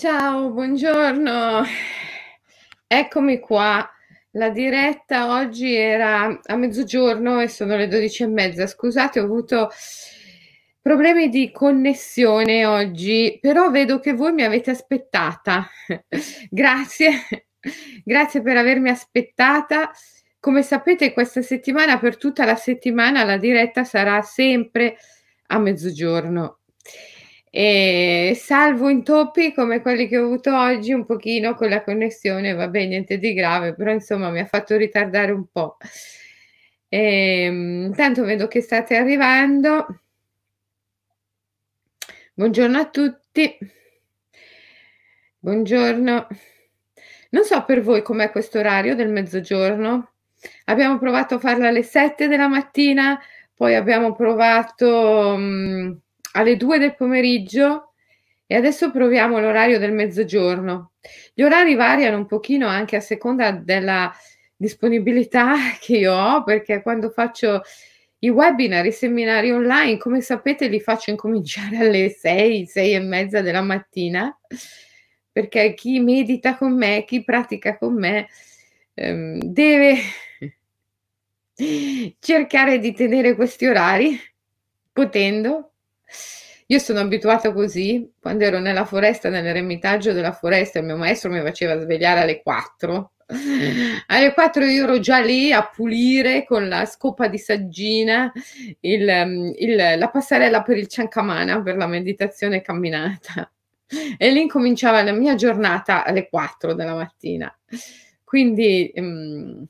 Ciao, buongiorno. Eccomi qua. La diretta oggi era a mezzogiorno e sono le 12 e mezza. Scusate, ho avuto problemi di connessione oggi, però vedo che voi mi avete aspettata. Grazie. Grazie per avermi aspettata. Come sapete, questa settimana, per tutta la settimana, la diretta sarà sempre a mezzogiorno. E salvo intoppi come quelli che ho avuto oggi, un pochino con la connessione, vabbè, niente di grave, però insomma mi ha fatto ritardare un po'. E, intanto vedo che state arrivando. Buongiorno a tutti. Buongiorno. Non so per voi com'è questo orario del mezzogiorno. Abbiamo provato a farla alle 7 della mattina, poi abbiamo provato mh, alle 2 del pomeriggio e adesso proviamo l'orario del mezzogiorno. Gli orari variano un pochino anche a seconda della disponibilità che io ho, perché quando faccio i webinar, i seminari online, come sapete, li faccio incominciare alle 6, 6 e mezza della mattina, perché chi medita con me, chi pratica con me, ehm, deve cercare di tenere questi orari, potendo. Io sono abituata così, quando ero nella foresta, nell'eremitaggio della foresta, il mio maestro mi faceva svegliare alle 4. Alle 4 io ero già lì a pulire con la scopa di saggina il, il, la passerella per il Ciancamana, per la meditazione camminata. E lì cominciava la mia giornata alle 4 della mattina. Quindi... Um,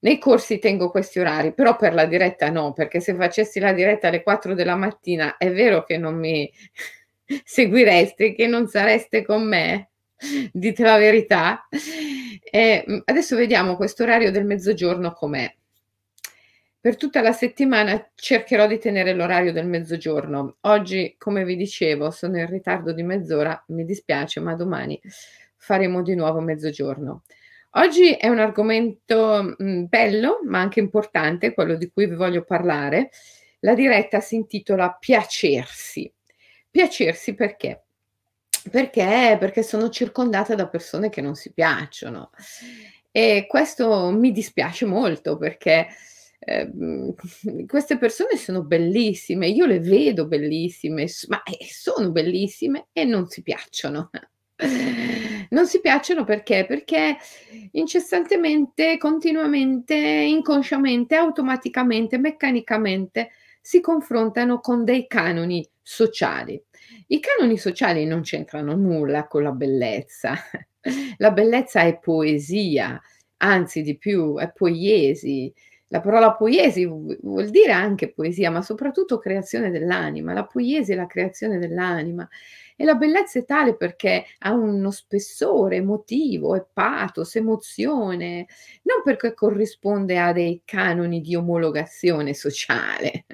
nei corsi tengo questi orari, però per la diretta no, perché se facessi la diretta alle 4 della mattina è vero che non mi seguireste, che non sareste con me, dite la verità. E adesso vediamo questo orario del mezzogiorno com'è. Per tutta la settimana cercherò di tenere l'orario del mezzogiorno. Oggi, come vi dicevo, sono in ritardo di mezz'ora, mi dispiace, ma domani faremo di nuovo mezzogiorno. Oggi è un argomento mh, mm, bello, ma anche importante, quello di cui vi voglio parlare. La diretta si intitola Piacersi. Piacersi perché? Perché? Perché sono circondata da persone che non si piacciono. E questo mi dispiace molto perché eh, queste persone sono bellissime, io le vedo bellissime, ma eh, sono bellissime e non si piacciono. Non si piacciono perché? Perché incessantemente, continuamente, inconsciamente, automaticamente, meccanicamente si confrontano con dei canoni sociali. I canoni sociali non c'entrano nulla con la bellezza. La bellezza è poesia, anzi di più, è poiesi. La parola poiesi vuol dire anche poesia, ma soprattutto creazione dell'anima. La poiesi è la creazione dell'anima. E la bellezza è tale perché ha uno spessore emotivo, è pathos, emozione, non perché corrisponde a dei canoni di omologazione sociale.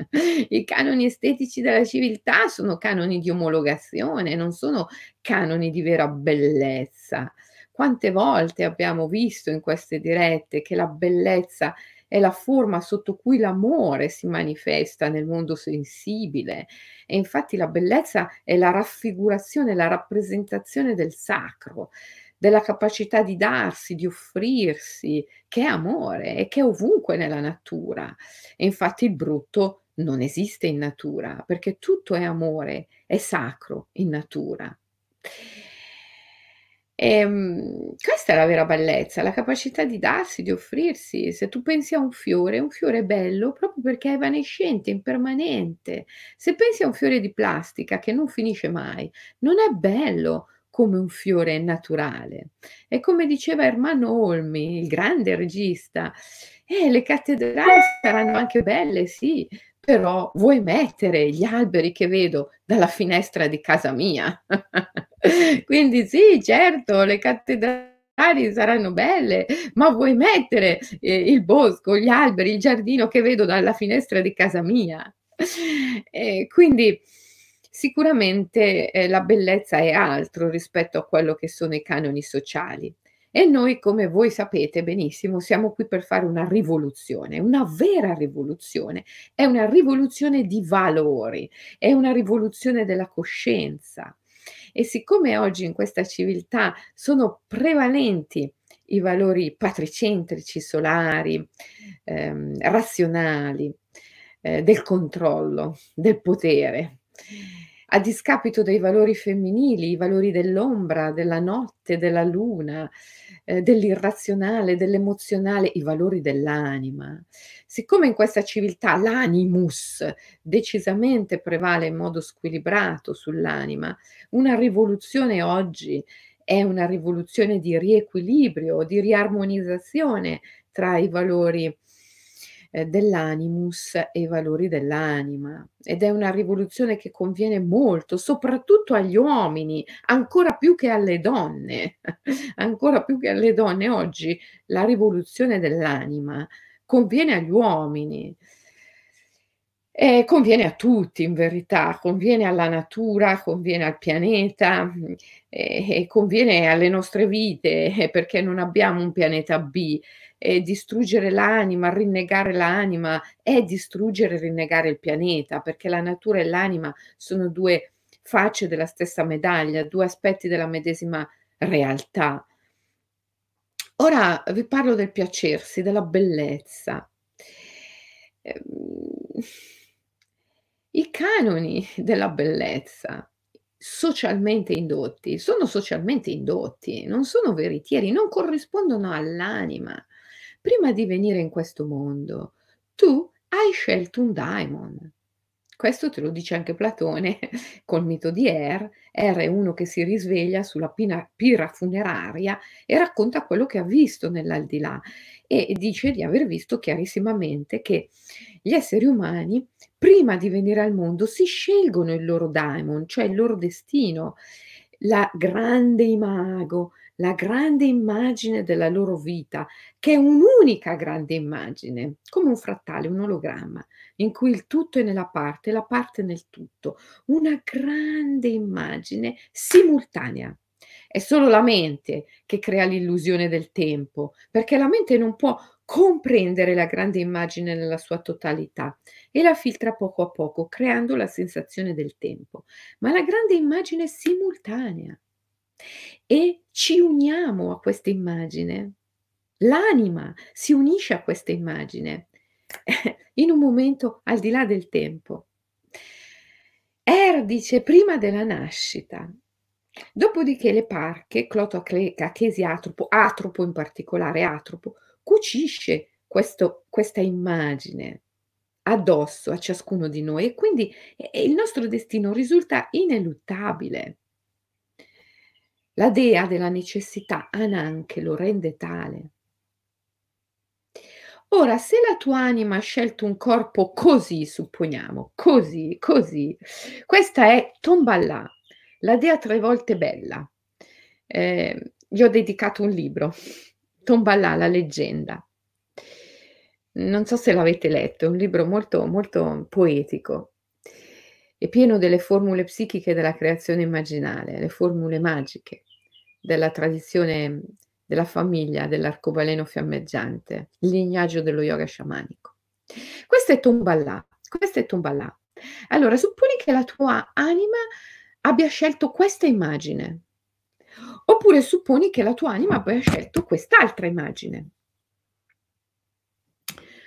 I canoni estetici della civiltà sono canoni di omologazione, non sono canoni di vera bellezza. Quante volte abbiamo visto in queste dirette che la bellezza è la forma sotto cui l'amore si manifesta nel mondo sensibile e infatti la bellezza è la raffigurazione, la rappresentazione del sacro, della capacità di darsi, di offrirsi, che è amore e che è ovunque nella natura. E infatti il brutto non esiste in natura, perché tutto è amore, è sacro in natura. Ehm, questa è la vera bellezza, la capacità di darsi, di offrirsi. Se tu pensi a un fiore, un fiore è bello proprio perché è evanescente, impermanente. Se pensi a un fiore di plastica che non finisce mai, non è bello come un fiore naturale. E come diceva Ermanno Olmi, il grande regista, eh, le cattedrali saranno anche belle, sì, però vuoi mettere gli alberi che vedo dalla finestra di casa mia? Quindi sì, certo, le cattedrali saranno belle, ma vuoi mettere eh, il bosco, gli alberi, il giardino che vedo dalla finestra di casa mia? E quindi sicuramente eh, la bellezza è altro rispetto a quello che sono i canoni sociali. E noi, come voi sapete benissimo, siamo qui per fare una rivoluzione, una vera rivoluzione. È una rivoluzione di valori, è una rivoluzione della coscienza. E siccome oggi in questa civiltà sono prevalenti i valori patricentrici, solari, ehm, razionali, eh, del controllo, del potere, a discapito dei valori femminili, i valori dell'ombra, della notte, della luna, eh, dell'irrazionale, dell'emozionale, i valori dell'anima. Siccome in questa civiltà l'animus decisamente prevale in modo squilibrato sull'anima, una rivoluzione oggi è una rivoluzione di riequilibrio, di riarmonizzazione tra i valori eh, dell'animus e i valori dell'anima ed è una rivoluzione che conviene molto, soprattutto agli uomini, ancora più che alle donne, ancora più che alle donne. Oggi la rivoluzione dell'anima conviene agli uomini. E conviene a tutti in verità, conviene alla natura, conviene al pianeta e, e conviene alle nostre vite, perché non abbiamo un pianeta B eh, distruggere l'anima, rinnegare l'anima è distruggere e rinnegare il pianeta, perché la natura e l'anima sono due facce della stessa medaglia, due aspetti della medesima realtà. Ora vi parlo del piacersi, della bellezza. Ehm, I canoni della bellezza socialmente indotti sono socialmente indotti, non sono veritieri, non corrispondono all'anima prima di venire in questo mondo, tu hai scelto un daimon. Questo te lo dice anche Platone col mito di Er. Er è uno che si risveglia sulla pina, pira funeraria e racconta quello che ha visto nell'aldilà e dice di aver visto chiarissimamente che gli esseri umani, prima di venire al mondo, si scelgono il loro daimon, cioè il loro destino. La grande imago, la grande immagine della loro vita, che è un'unica grande immagine, come un frattale, un ologramma, in cui il tutto è nella parte, la parte nel tutto, una grande immagine simultanea. È solo la mente che crea l'illusione del tempo, perché la mente non può comprendere la grande immagine nella sua totalità e la filtra poco a poco, creando la sensazione del tempo. Ma la grande immagine simultanea e ci uniamo a questa immagine. L'anima si unisce a questa immagine in un momento al di là del tempo. Er dice prima della nascita, dopodiché le parche, Clotocleca, Chesi Atropo, Atropo in particolare, Atropo, cucisce questo, questa immagine addosso a ciascuno di noi e quindi il nostro destino risulta ineluttabile. La dea della necessità Ananche lo rende tale. Ora, se la tua anima ha scelto un corpo così, supponiamo, così, così, questa è Tombalà, la dea tre volte bella. Eh, gli ho dedicato un libro, Tombalà, la leggenda. Non so se l'avete letto, è un libro molto, molto poetico. È pieno delle formule psichiche della creazione immaginale, le formule magiche della tradizione della famiglia dell'arcobaleno fiammeggiante, il lignaggio dello yoga sciamanico. Questo è Tombalà, questo è Tombalà. Allora, supponi che la tua anima abbia scelto questa immagine, oppure supponi che la tua anima abbia scelto quest'altra immagine.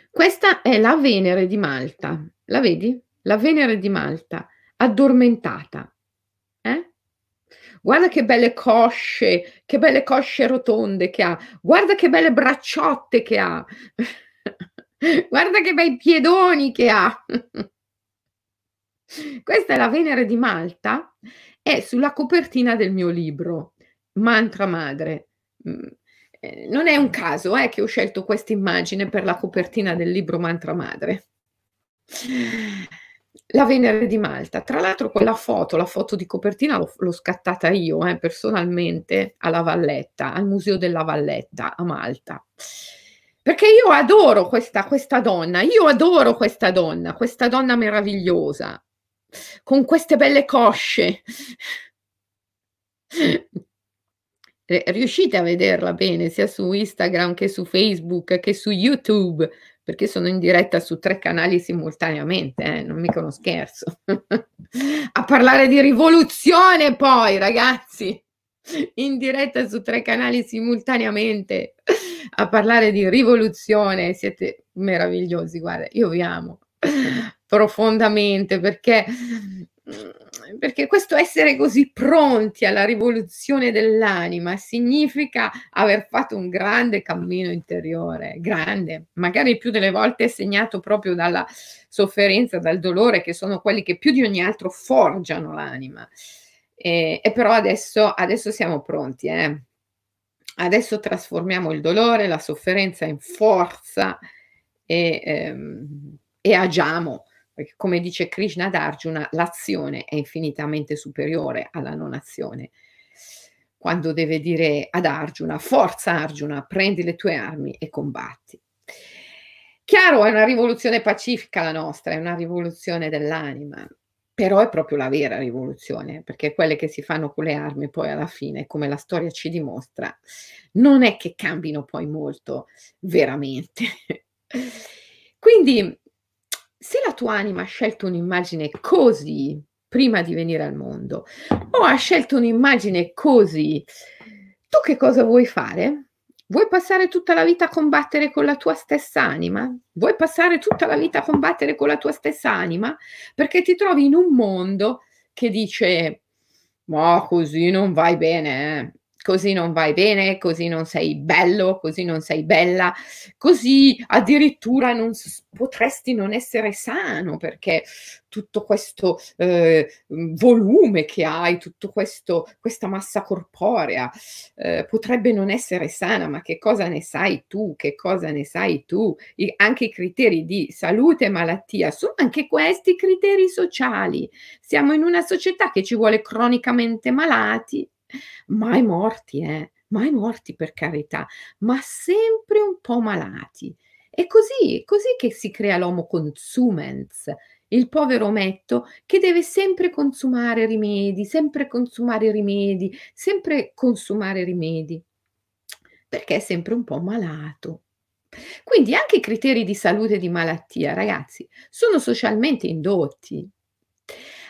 Questa è la Venere di Malta, la vedi? La Venere di Malta, addormentata. Eh? Guarda che belle cosce, che belle cosce rotonde che ha, guarda che belle bracciotte che ha, guarda che bei piedoni che ha. Questa è la Venere di Malta, è sulla copertina del mio libro, Mantra Madre. Mm, eh, non è un caso eh, che ho scelto questa immagine per la copertina del libro Mantra Madre la Venere di Malta. Tra l'altro quella foto, la foto di copertina l'ho, l'ho scattata io eh, personalmente alla Valletta, al Museo della Valletta a Malta. Perché io adoro questa, questa donna, io adoro questa donna, questa donna meravigliosa, con queste belle cosce. Riuscite a vederla bene sia su Instagram che su Facebook che su YouTube perché sono in diretta su tre canali simultaneamente, eh, non mica uno scherzo. A parlare di rivoluzione poi, ragazzi, in diretta su tre canali simultaneamente, a parlare di rivoluzione, siete meravigliosi, guarda, io vi amo profondamente perché perché questo essere così pronti alla rivoluzione dell'anima significa aver fatto un grande cammino interiore, grande, magari più delle volte segnato proprio dalla sofferenza, dal dolore, che sono quelli che più di ogni altro forgiano l'anima. E, e però adesso, adesso siamo pronti, eh? adesso trasformiamo il dolore, la sofferenza in forza e, ehm, e agiamo perché come dice Krishna ad Arjuna, l'azione è infinitamente superiore alla non azione. Quando deve dire ad Arjuna, forza Arjuna, prendi le tue armi e combatti. Chiaro, è una rivoluzione pacifica la nostra, è una rivoluzione dell'anima, però è proprio la vera rivoluzione, perché quelle che si fanno con le armi poi alla fine, come la storia ci dimostra, non è che cambino poi molto veramente. Quindi se la tua anima ha scelto un'immagine così prima di venire al mondo o ha scelto un'immagine così, tu che cosa vuoi fare? Vuoi passare tutta la vita a combattere con la tua stessa anima? Vuoi passare tutta la vita a combattere con la tua stessa anima? Perché ti trovi in un mondo che dice, ma così non vai bene, eh? Così non vai bene, così non sei bello, così non sei bella, così addirittura non potresti non essere sano perché tutto questo eh, volume che hai, tutta questa massa corporea eh, potrebbe non essere sana, ma che cosa ne sai tu? Che cosa ne sai tu? I, anche i criteri di salute e malattia sono anche questi criteri sociali. Siamo in una società che ci vuole cronicamente malati mai morti, eh, mai morti per carità, ma sempre un po' malati. È così, così che si crea l'homo consumens, il povero ometto che deve sempre consumare rimedi, sempre consumare rimedi, sempre consumare rimedi, perché è sempre un po' malato. Quindi anche i criteri di salute e di malattia, ragazzi, sono socialmente indotti.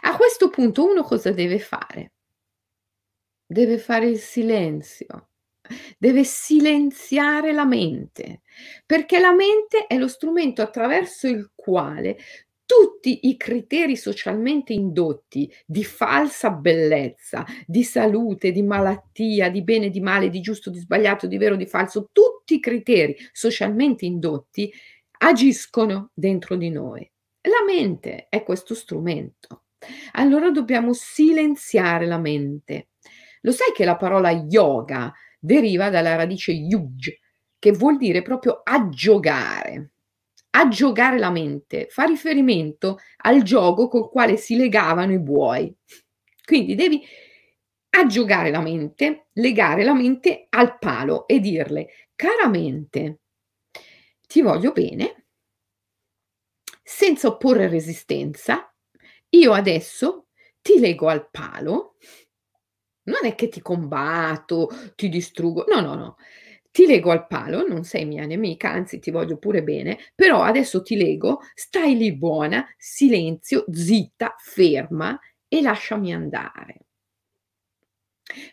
A questo punto uno cosa deve fare? Deve fare il silenzio, deve silenziare la mente, perché la mente è lo strumento attraverso il quale tutti i criteri socialmente indotti di falsa bellezza, di salute, di malattia, di bene, di male, di giusto, di sbagliato, di vero, di falso, tutti i criteri socialmente indotti agiscono dentro di noi. La mente è questo strumento. Allora dobbiamo silenziare la mente lo sai che la parola yoga deriva dalla radice yuj, che vuol dire proprio aggiogare. Aggiogare la mente fa riferimento al gioco col quale si legavano i buoi. Quindi devi aggiogare la mente, legare la mente al palo e dirle, cara mente, ti voglio bene, senza opporre resistenza, io adesso ti lego al palo non è che ti combatto, ti distruggo, no, no, no. Ti lego al palo, non sei mia nemica, anzi ti voglio pure bene, però adesso ti lego, stai lì buona, silenzio, zitta, ferma e lasciami andare.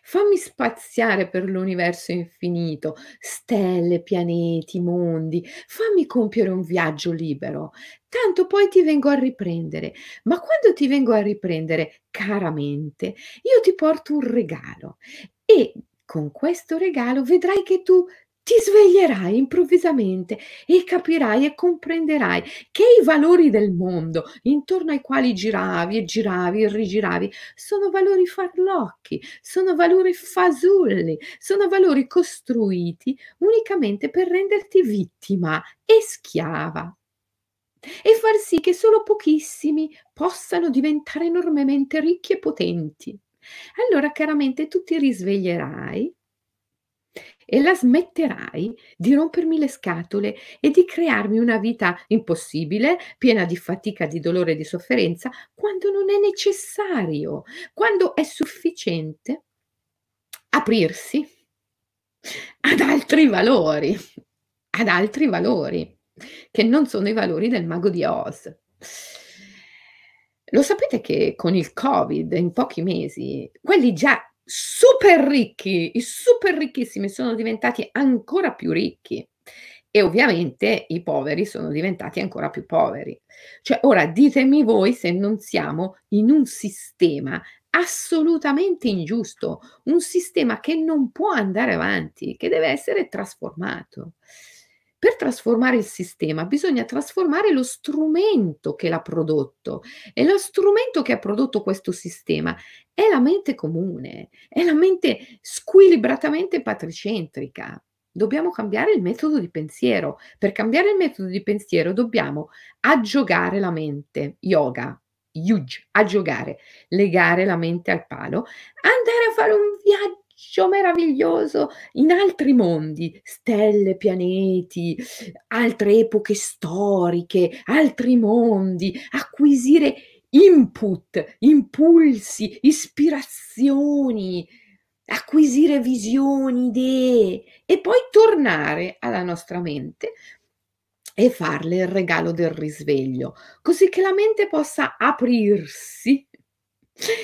Fammi spaziare per l'universo infinito, stelle, pianeti, mondi. Fammi compiere un viaggio libero. Tanto poi ti vengo a riprendere. Ma quando ti vengo a riprendere, caramente, io ti porto un regalo. E con questo regalo vedrai che tu ti sveglierai improvvisamente e capirai e comprenderai che i valori del mondo intorno ai quali giravi e giravi e rigiravi sono valori farlocchi, sono valori fasulli, sono valori costruiti unicamente per renderti vittima e schiava e far sì che solo pochissimi possano diventare enormemente ricchi e potenti. Allora, chiaramente, tu ti risveglierai e la smetterai di rompermi le scatole e di crearmi una vita impossibile, piena di fatica, di dolore e di sofferenza, quando non è necessario, quando è sufficiente aprirsi ad altri valori, ad altri valori. che non sono i valori del Mago di Oz. Lo sapete che con il Covid in pochi mesi, quelli già super ricchi, i super ricchissimi sono diventati ancora più ricchi e ovviamente i poveri sono diventati ancora più poveri. Cioè, ora ditemi voi se non siamo in un sistema assolutamente ingiusto, un sistema che non può andare avanti, che deve essere trasformato. Per trasformare il sistema bisogna trasformare lo strumento che l'ha prodotto e lo strumento che ha prodotto questo sistema è la mente comune, è la mente squilibratamente patricentrica. Dobbiamo cambiare il metodo di pensiero. Per cambiare il metodo di pensiero dobbiamo aggiogare la mente, yoga, yuj, aggiogare, legare la mente al palo, andare a fare un viaggio meraviglioso in altri mondi, stelle, pianeti, altre epoche storiche, altri mondi, acquisire input, impulsi, ispirazioni, acquisire visioni, idee e poi tornare alla nostra mente e farle il regalo del risveglio, così che la mente possa aprirsi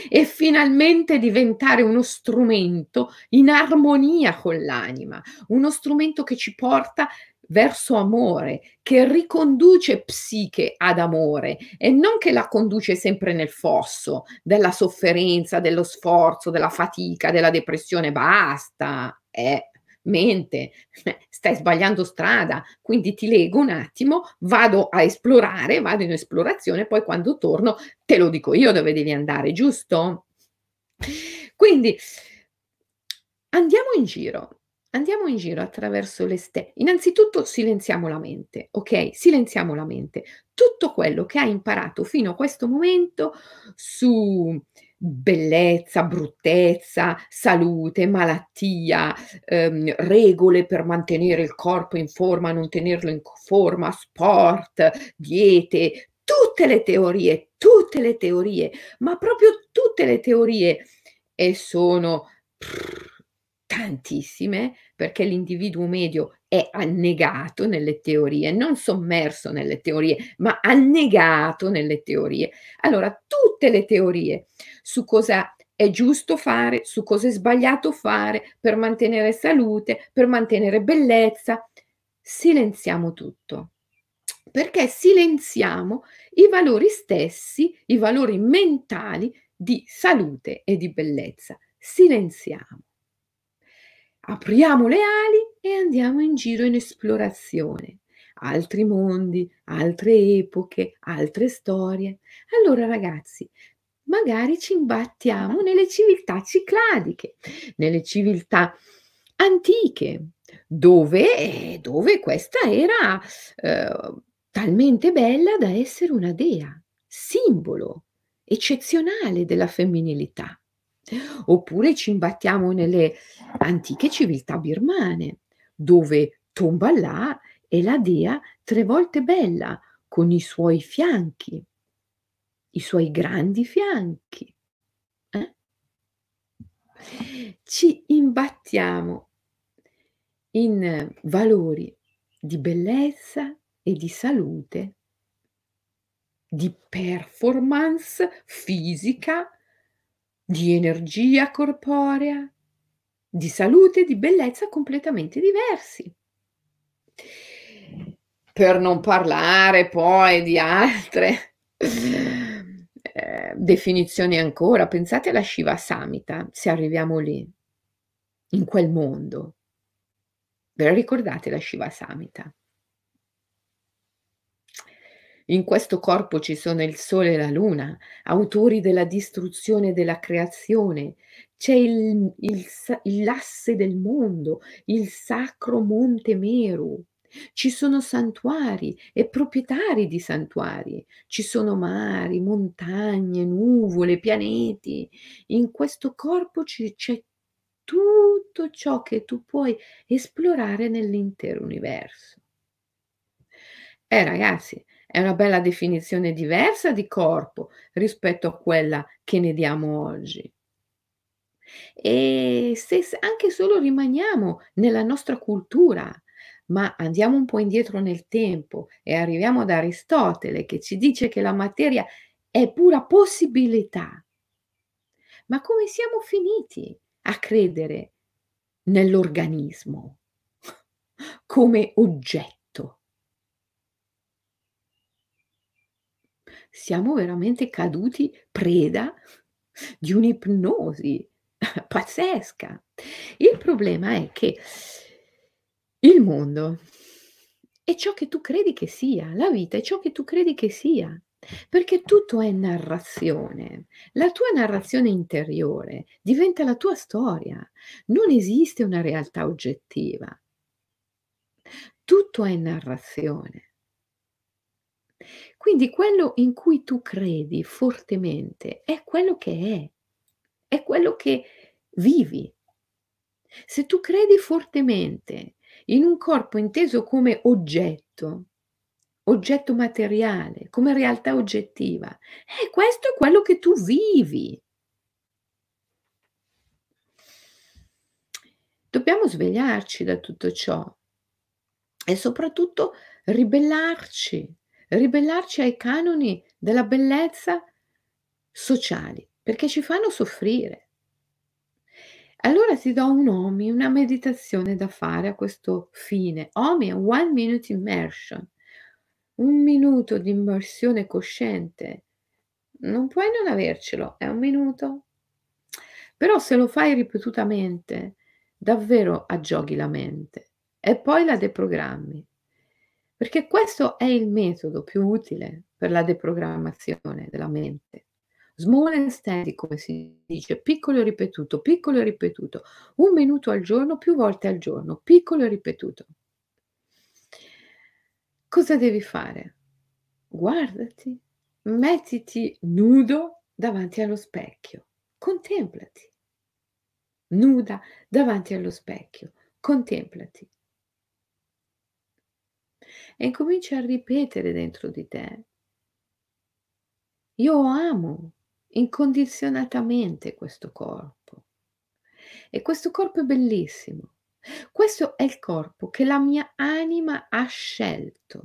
e finalmente diventare uno strumento in armonia con l'anima, uno strumento che ci porta verso amore, che riconduce psiche ad amore e non che la conduce sempre nel fosso della sofferenza, dello sforzo, della fatica, della depressione. Basta, eh mente, stai sbagliando strada, quindi ti leggo un attimo, vado a esplorare, vado in esplorazione, poi quando torno te lo dico io dove devi andare, giusto? Quindi andiamo in giro, Andiamo in giro attraverso le ste innanzitutto silenziamo la mente, okay, silenziamo la mente. Tutto quello che hai imparato fino a questo momento su bellezza, bruttezza, salute, malattia, ehm, regole per mantenere il corpo in forma, non tenerlo in forma, sport, diete, tutte le teorie, tutte le teorie, ma proprio tutte le teorie. E sono tantissime perché l'individuo medio è annegato nelle teorie, non sommerso nelle teorie, ma annegato nelle teorie. Allora, tutte le teorie su cosa è giusto fare, su cosa è sbagliato fare per mantenere salute, per mantenere bellezza, silenziamo tutto. Perché silenziamo i valori stessi, i valori mentali di salute e di bellezza. Silenziamo apriamo le ali e andiamo in giro in esplorazione. Altri mondi, altre epoche, altre storie. Allora ragazzi, magari ci imbattiamo nelle civiltà cicladiche, nelle civiltà antiche, dove, dove questa era eh, talmente bella da essere una dea, simbolo eccezionale della femminilità. Oppure ci imbattiamo nelle antiche civiltà birmane, dove Tombalà è la dea tre volte bella, con i suoi fianchi, i suoi grandi fianchi. Eh? Ci imbattiamo in valori di bellezza e di salute, di performance fisica, di energia corporea, di salute di bellezza completamente diversi. Per non parlare poi di altre eh, definizioni ancora, pensate alla Shiva Samhita, se arriviamo lì, in quel mondo. Ve la ricordate la Shiva Samhita? In questo corpo ci sono il sole e la luna, autori della distruzione della creazione. C'è il, il, l'asse del mondo, il sacro Monte Meru. Ci sono santuari e proprietari di santuari. Ci sono mari, montagne, nuvole, pianeti. In questo corpo ci, c'è tutto ciò che tu puoi esplorare nell'intero universo. Eh ragazzi, è una bella definizione diversa di corpo rispetto a quella che ne diamo oggi. E se anche solo rimaniamo nella nostra cultura, Ma andiamo un po' indietro nel tempo e arriviamo ad Aristotele che ci dice che la materia è pura possibilità. Ma come siamo finiti a credere nell'organismo come oggetto? Siamo veramente caduti preda di un'ipnosi pazzesca. Il problema è che il mondo è ciò che tu credi che sia, la vita è ciò che tu credi che sia, perché tutto è narrazione. La tua narrazione interiore diventa la tua storia, non esiste una realtà oggettiva. Tutto è narrazione. Quindi quello in cui tu credi fortemente è quello che è, è quello che vivi. Se tu credi fortemente in un corpo inteso come oggetto, oggetto materiale, come realtà oggettiva, eh, questo è quello che tu vivi. Dobbiamo svegliarci da tutto ciò e soprattutto ribellarci ribellarci ai canoni della bellezza sociali, perché ci fanno soffrire. Allora ti do un OMI, una meditazione da fare a questo fine. OMI è One Minute Immersion, un minuto di immersione cosciente. Non puoi non avercelo, è un minuto. Però se lo fai ripetutamente, davvero aggioghi la mente e poi la deprogrammi. Perché questo è il metodo più utile per la deprogrammazione della mente. Small and steady, come si dice, piccolo e ripetuto, piccolo e ripetuto, un minuto al giorno, più volte al giorno, piccolo e ripetuto. Cosa devi fare? Guardati, mettiti nudo davanti allo specchio, contemplati. Nuda davanti allo specchio, contemplati e incominci a ripetere dentro di te. Io amo incondizionatamente questo corpo e questo corpo è bellissimo. Questo è il corpo che la mia anima ha scelto.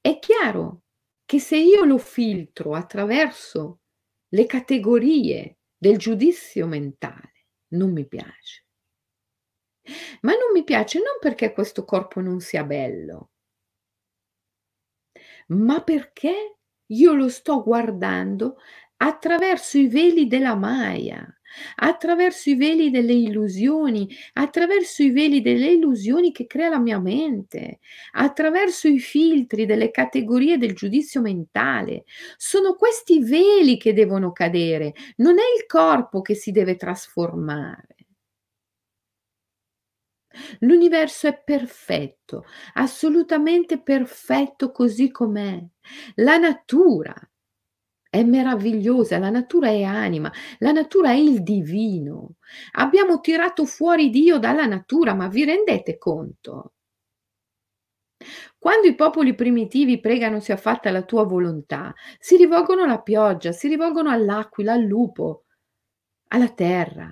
È chiaro che se io lo filtro attraverso le categorie del giudizio mentale, non mi piace. Ma non mi piace non perché questo corpo non sia bello, ma perché io lo sto guardando attraverso i veli della Maya, attraverso i veli delle illusioni, attraverso i veli delle illusioni che crea la mia mente, attraverso i filtri delle categorie del giudizio mentale. Sono questi veli che devono cadere, non è il corpo che si deve trasformare. L'universo è perfetto, assolutamente perfetto così com'è. La natura è meravigliosa, la natura è anima, la natura è il divino. Abbiamo tirato fuori Dio dalla natura, ma vi rendete conto? Quando i popoli primitivi pregano sia fatta la tua volontà, si rivolgono alla pioggia, si rivolgono all'aquila, al lupo, alla terra.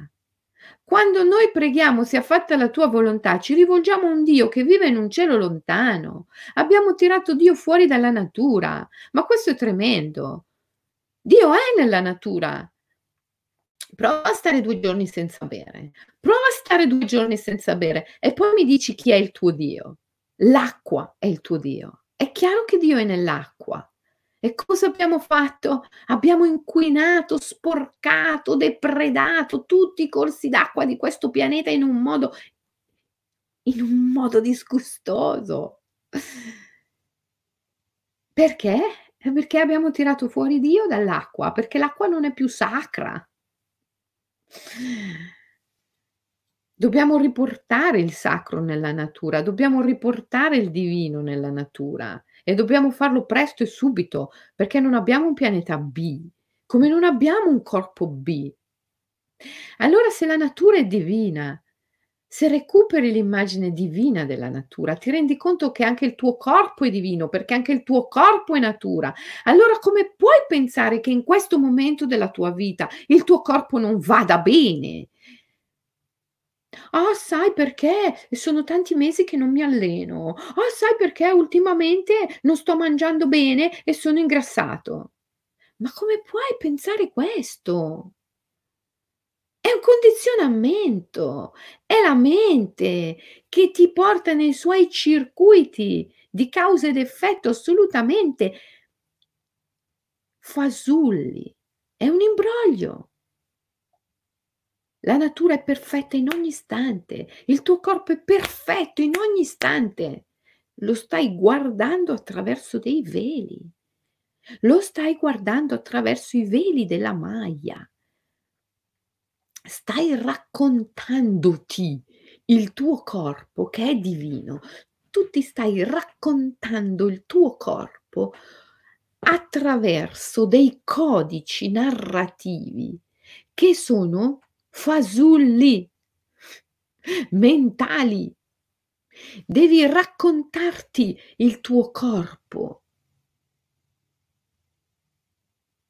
Quando noi preghiamo sia fatta la tua volontà, ci rivolgiamo a un Dio che vive in un cielo lontano. Abbiamo tirato Dio fuori dalla natura, ma questo è tremendo. Dio è nella natura. Prova a stare due giorni senza bere. Prova a stare due giorni senza bere e poi mi dici chi è il tuo Dio. L'acqua è il tuo Dio. È chiaro che Dio è nell'acqua. E cosa abbiamo fatto? Abbiamo inquinato, sporcato, depredato tutti i corsi d'acqua di questo pianeta in un modo, in un modo disgustoso. Perché? Perché abbiamo tirato fuori Dio dall'acqua, perché l'acqua non è più sacra. Dobbiamo riportare il sacro nella natura, dobbiamo riportare il divino nella natura e dobbiamo farlo presto e subito perché non abbiamo un pianeta B, come non abbiamo un corpo B. Allora se la natura è divina, se recuperi l'immagine divina della natura, ti rendi conto che anche il tuo corpo è divino, perché anche il tuo corpo è natura. Allora come puoi pensare che in questo momento della tua vita il tuo corpo non vada bene? Ah, sai perché? Sono tanti mesi che non mi alleno. Ah, sai perché ultimamente non sto mangiando bene e sono ingrassato. Ma come puoi pensare questo? È un condizionamento, è la mente che ti porta nei suoi circuiti di causa ed effetto assolutamente fasulli. È un imbroglio. La natura è perfetta in ogni istante, il tuo corpo è perfetto in ogni istante. Lo stai guardando attraverso dei veli. Lo stai guardando attraverso i veli della maglia. Stai raccontandoti il tuo corpo che è divino. Tu ti stai raccontando il tuo corpo attraverso dei codici narrativi che sono fasulli, mentali. Devi raccontarti il tuo corpo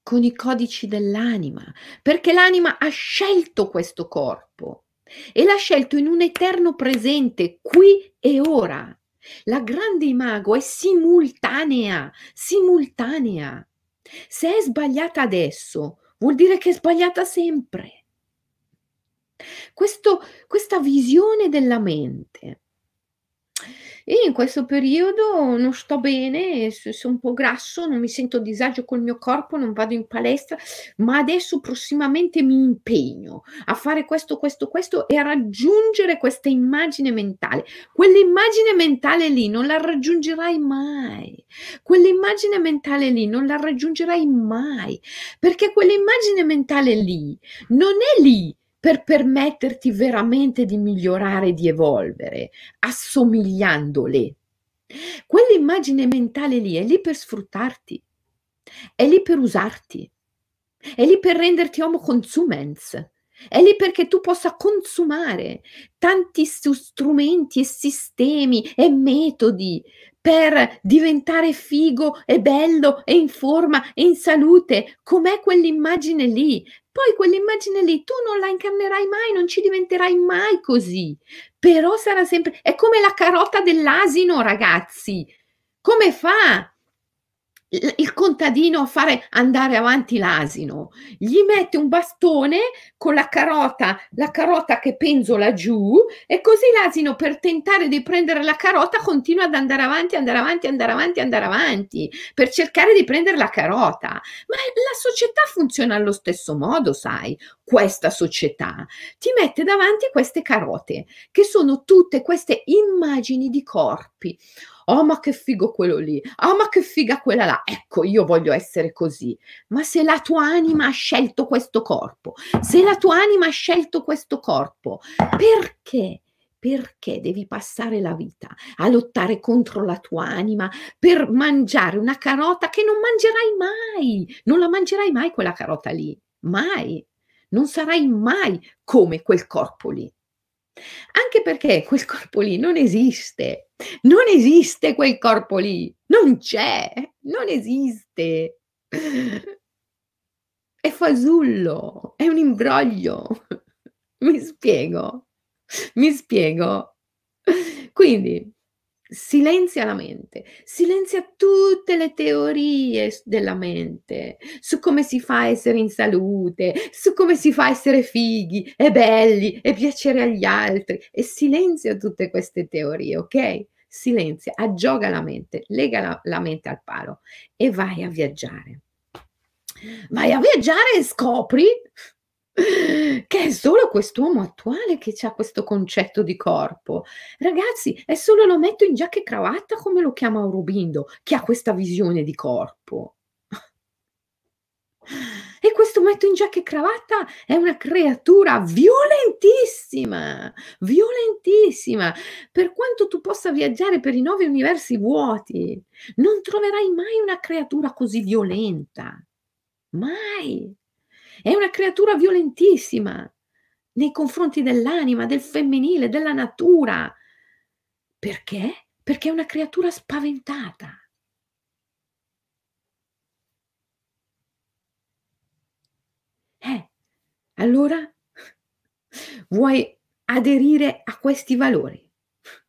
con i codici dell'anima, perché l'anima ha scelto questo corpo e l'ha scelto in un eterno presente, qui e ora. La grande imago è simultanea, simultanea. Se è sbagliata adesso, vuol dire che è sbagliata sempre. Questo, questa visione della mente. E in questo periodo non sto bene, sono un po' grasso, non mi sento disagio col mio corpo, non vado in palestra, ma adesso prossimamente mi impegno a fare questo, questo, questo e a raggiungere questa immagine mentale. Quell'immagine mentale lì non la raggiungerai mai. Quell'immagine mentale lì non la raggiungerai mai, perché quell'immagine mentale lì non è lì per permetterti veramente di migliorare di evolvere, assomigliandole. Quell'immagine mentale lì è lì per sfruttarti, è lì per usarti, è lì per renderti homo consumens, è lì perché tu possa consumare tanti strumenti e sistemi e metodi per diventare figo e bello e in forma e in salute, com'è quell'immagine lì, poi quell'immagine lì tu non la incarnerai mai, non ci diventerai mai così, però sarà sempre, è come la carota dell'asino, ragazzi. Come fa il contadino a fare andare avanti l'asino, gli mette un bastone con la carota, la carota che penzola giù e così l'asino per tentare di prendere la carota continua ad andare avanti, andare avanti, andare avanti, andare avanti per cercare di prendere la carota. Ma la società funziona allo stesso modo, sai? Questa società ti mette davanti queste carote che sono tutte queste immagini di corpi oh ma che figo quello lì, oh ma che figa quella là, ecco io voglio essere così, ma se la tua anima ha scelto questo corpo, se la tua anima ha scelto questo corpo, perché? Perché devi passare la vita a lottare contro la tua anima per mangiare una carota che non mangerai mai? Non la mangerai mai quella carota lì, mai. Non sarai mai come quel corpo lì. Anche perché quel corpo lì non esiste, non esiste quel corpo lì, non c'è, non esiste. È fasullo, è un imbroglio. Mi spiego, mi spiego. Quindi Silenzia la mente, silenzia tutte le teorie della mente su come si fa a essere in salute, su come si fa a essere fighi e belli e piacere agli altri e silenzia tutte queste teorie, ok? Silenzia, aggioga la mente, lega la, la mente al palo e vai a viaggiare. Vai a viaggiare e scopri che è solo quest'uomo attuale che ha questo concetto di corpo. Ragazzi, è solo lo metto in giacca e cravatta come lo chiama Aurobindo, che ha questa visione di corpo. E questo metto in giacca e cravatta è una creatura violentissima, violentissima. Per quanto tu possa viaggiare per i nove universi vuoti, non troverai mai una creatura così violenta. Mai. È una creatura violentissima nei confronti dell'anima, del femminile, della natura. Perché? Perché è una creatura spaventata. Eh, allora vuoi aderire a questi valori.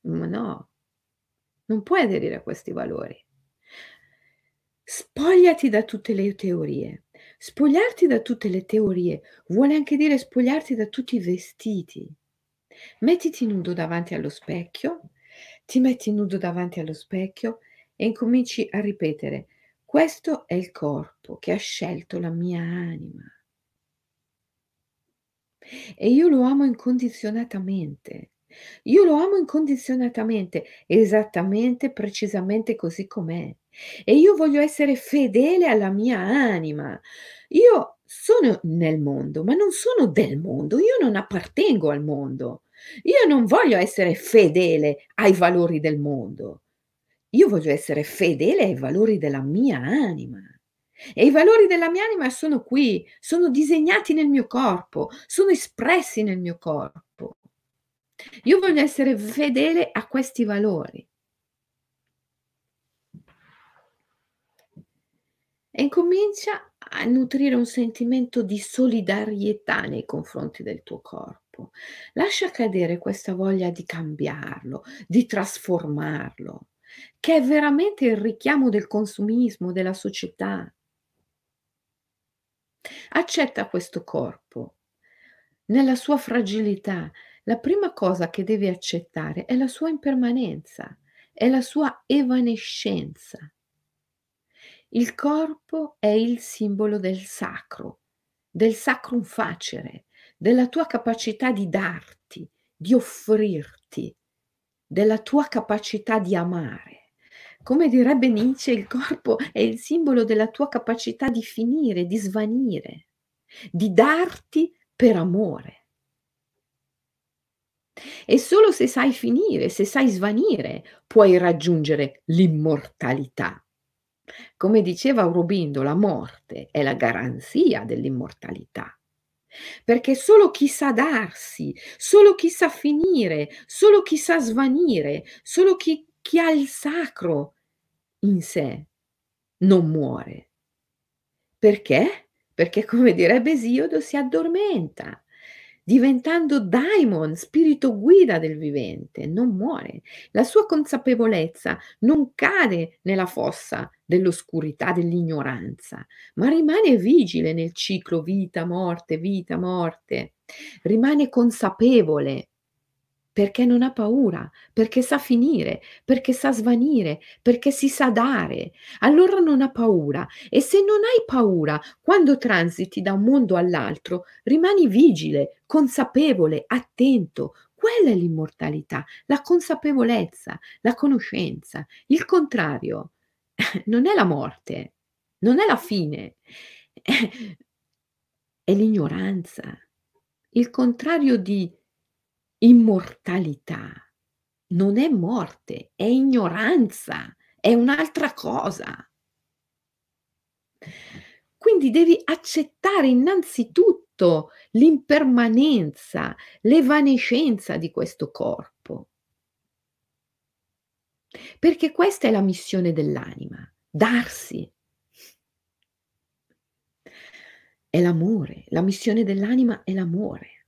Ma no, non puoi aderire a questi valori. Spogliati da tutte le teorie. Spogliarti da tutte le teorie vuole anche dire spogliarti da tutti i vestiti. Mettiti nudo davanti allo specchio, ti metti nudo davanti allo specchio e incominci a ripetere: questo è il corpo che ha scelto la mia anima. E io lo amo incondizionatamente. Io lo amo incondizionatamente, esattamente, precisamente così com'è. E io voglio essere fedele alla mia anima. Io sono nel mondo, ma non sono del mondo, io non appartengo al mondo. Io non voglio essere fedele ai valori del mondo. Io voglio essere fedele ai valori della mia anima. E i valori della mia anima sono qui, sono disegnati nel mio corpo, sono espressi nel mio corpo. Io voglio essere fedele a questi valori. E incomincia a nutrire un sentimento di solidarietà nei confronti del tuo corpo. Lascia cadere questa voglia di cambiarlo, di trasformarlo, che è veramente il richiamo del consumismo, della società. Accetta questo corpo nella sua fragilità. La prima cosa che devi accettare è la sua impermanenza, è la sua evanescenza. Il corpo è il simbolo del sacro, del sacrum facere, della tua capacità di darti, di offrirti, della tua capacità di amare. Come direbbe Nietzsche, il corpo è il simbolo della tua capacità di finire, di svanire, di darti per amore. E solo se sai finire, se sai svanire, puoi raggiungere l'immortalità. Come diceva Aurobindo, la morte è la garanzia dell'immortalità. Perché solo chi sa darsi, solo chi sa finire, solo chi sa svanire, solo chi, chi ha il sacro in sé non muore. Perché? Perché, come direbbe Esiodo, si addormenta, diventando daimon, spirito guida del vivente, non muore. La sua consapevolezza non cade nella fossa dell'oscurità, dell'ignoranza, ma rimane vigile nel ciclo vita, morte, vita, morte, rimane consapevole perché non ha paura, perché sa finire, perché sa svanire, perché si sa dare. Allora non ha paura. E se non hai paura, quando transiti da un mondo all'altro, rimani vigile, consapevole, attento. Quella è l'immortalità, la consapevolezza, la conoscenza. Il contrario non è la morte, non è la fine, è l'ignoranza. Il contrario di immortalità non è morte, è ignoranza, è un'altra cosa. Quindi devi accettare innanzitutto l'impermanenza, l'evanescenza di questo corpo. Perché questa è la missione dell'anima, darsi. È l'amore, la missione dell'anima è l'amore.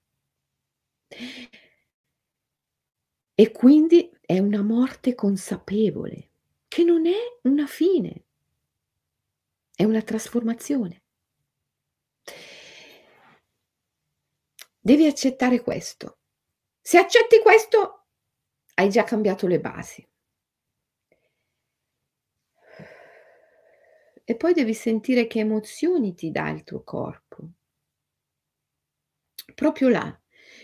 E quindi è una morte consapevole, che non è una fine, è una trasformazione. Devi accettare questo. Se accetti questo, hai già cambiato le basi. E poi devi sentire che emozioni ti dà il tuo corpo. Proprio là,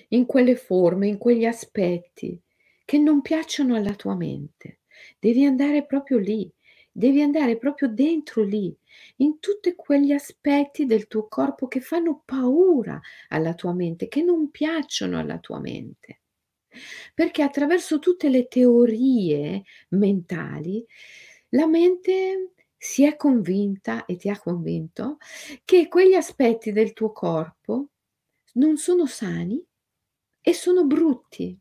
in quelle forme, in quegli aspetti, che non piacciono alla tua mente. Devi andare proprio lì, devi andare proprio dentro lì, in tutti quegli aspetti del tuo corpo che fanno paura alla tua mente, che non piacciono alla tua mente. Perché attraverso tutte le teorie mentali, la mente si è convinta e ti ha convinto che quegli aspetti del tuo corpo non sono sani e sono brutti.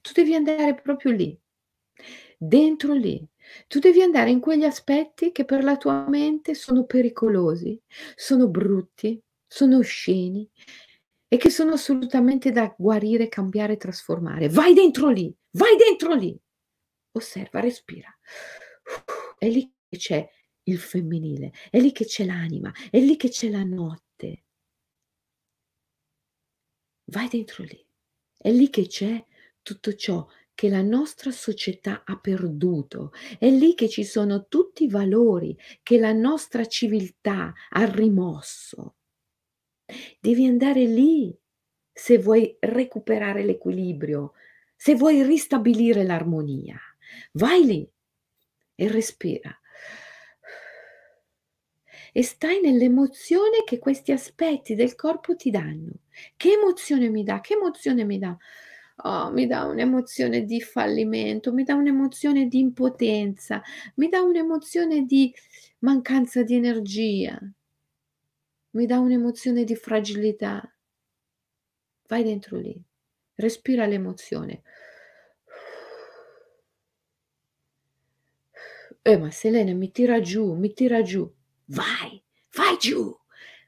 Tu devi andare proprio lì, dentro lì. Tu devi andare in quegli aspetti che per la tua mente sono pericolosi, sono brutti, sono osceni, e che sono assolutamente da guarire, cambiare, trasformare. Vai dentro lì, vai dentro lì. Osserva, respira. È lì che c'è il femminile, è lì che c'è l'anima, è lì che c'è la notte. Vai dentro lì. È lì che c'è tutto ciò che la nostra società ha perduto. È lì che ci sono tutti i valori che la nostra civiltà ha rimosso. Devi andare lì se vuoi recuperare l'equilibrio, se vuoi ristabilire l'armonia. Vai lì e respira. E stai nell'emozione che questi aspetti del corpo ti danno. Che emozione mi dà? Che emozione mi dà? Oh, mi dà un'emozione di fallimento, mi dà un'emozione di impotenza, mi dà un'emozione di mancanza di energia, mi dà un'emozione di fragilità. Vai dentro lì, respira l'emozione. Eh, ma Selena mi tira giù, mi tira giù. Vai, vai giù,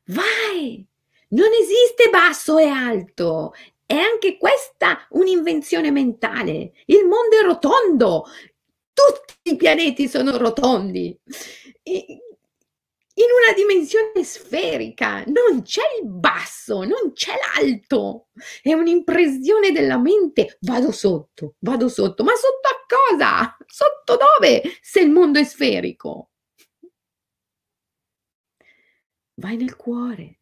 vai. Non esiste basso e alto. È anche questa un'invenzione mentale. Il mondo è rotondo. Tutti i pianeti sono rotondi. In una dimensione sferica non c'è il basso, non c'è l'alto. È un'impressione della mente. Vado sotto, vado sotto. Ma sotto a cosa? Sotto dove? Se il mondo è sferico. Vai nel cuore,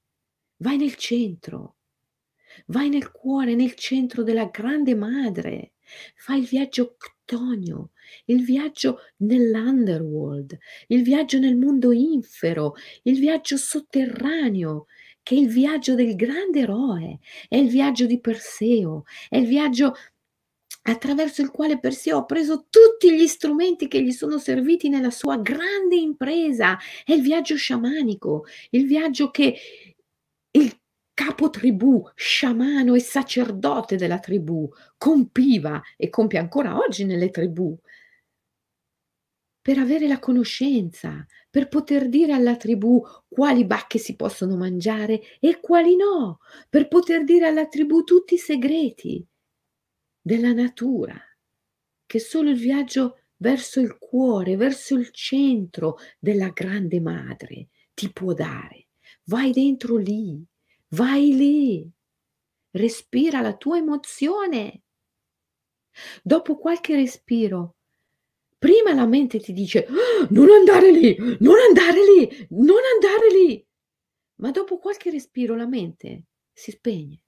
vai nel centro, vai nel cuore, nel centro della grande madre. Fai il viaggio ctonio, il viaggio nell'underworld, il viaggio nel mondo infero, il viaggio sotterraneo, che è il viaggio del grande eroe, è il viaggio di Perseo, è il viaggio attraverso il quale Perseo ha preso tutti gli strumenti che gli sono serviti nella sua grande impresa. È il viaggio sciamanico, il viaggio che capo tribù, sciamano e sacerdote della tribù compiva e compie ancora oggi nelle tribù per avere la conoscenza, per poter dire alla tribù quali bacche si possono mangiare e quali no, per poter dire alla tribù tutti i segreti della natura, che solo il viaggio verso il cuore, verso il centro della grande madre ti può dare. Vai dentro lì, vai lì, respira la tua emozione. Dopo qualche respiro, prima la mente ti dice oh, non andare lì, non andare lì, non andare lì, ma dopo qualche respiro la mente si spegne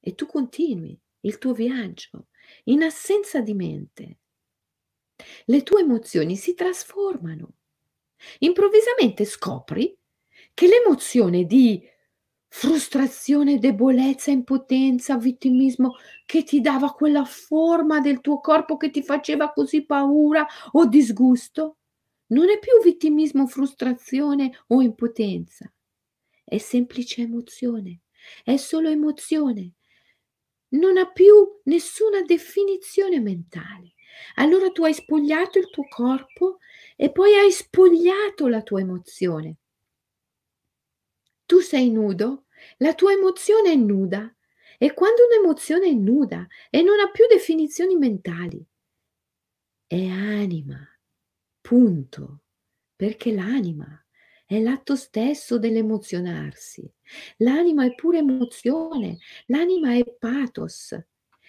e tu continui il tuo viaggio, in assenza di mente. Le tue emozioni si trasformano. Improvvisamente scopri che l'emozione di frustrazione, debolezza, impotenza, vittimismo che ti dava quella forma del tuo corpo che ti faceva così paura o disgusto, non è più vittimismo, frustrazione o impotenza. È semplice emozione, è solo emozione non ha più nessuna definizione mentale. Allora tu hai spogliato il tuo corpo e poi hai spogliato la tua emozione. Tu sei nudo, la tua emozione è nuda. E quando un'emozione è nuda e non ha più definizioni mentali, è anima, punto, perché l'anima è l'atto stesso dell'emozionarsi. L'anima è pure emozione, l'anima è pathos.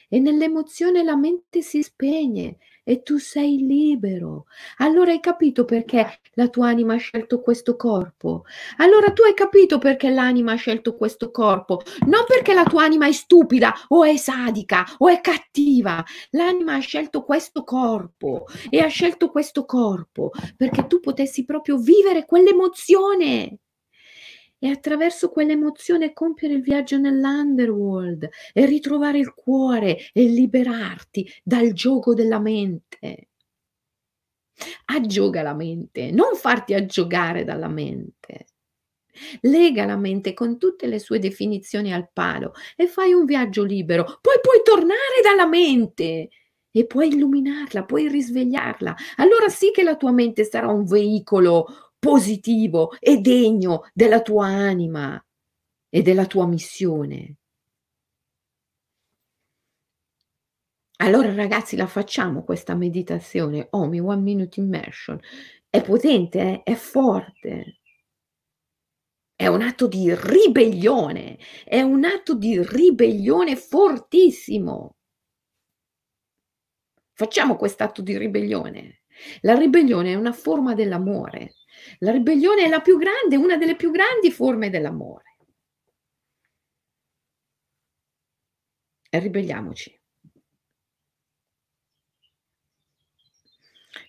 E nell'emozione la mente si spegne e tu sei libero. Allora hai capito perché la tua anima ha scelto questo corpo. Allora tu hai capito perché l'anima ha scelto questo corpo. Non perché la tua anima è stupida o è sadica o è cattiva. L'anima ha scelto questo corpo e ha scelto questo corpo perché tu potessi proprio vivere quell'emozione e attraverso quell'emozione compiere il viaggio nell'underworld e ritrovare il cuore e liberarti dal gioco della mente. Aggioga la mente, non farti aggiogare dalla mente. Lega la mente con tutte le sue definizioni al palo e fai un viaggio libero. Poi puoi tornare dalla mente e puoi illuminarla, puoi risvegliarla. Allora sì che la tua mente sarà un veicolo positivo e degno della tua anima e della tua missione. Allora ragazzi la facciamo questa meditazione, OMI One Minute Immersion. È potente, eh? è forte. È un atto di ribellione, è un atto di ribellione fortissimo. Facciamo quest'atto di ribellione. La ribellione è una forma dell'amore. La ribellione è la più grande, una delle più grandi forme dell'amore. E ribelliamoci.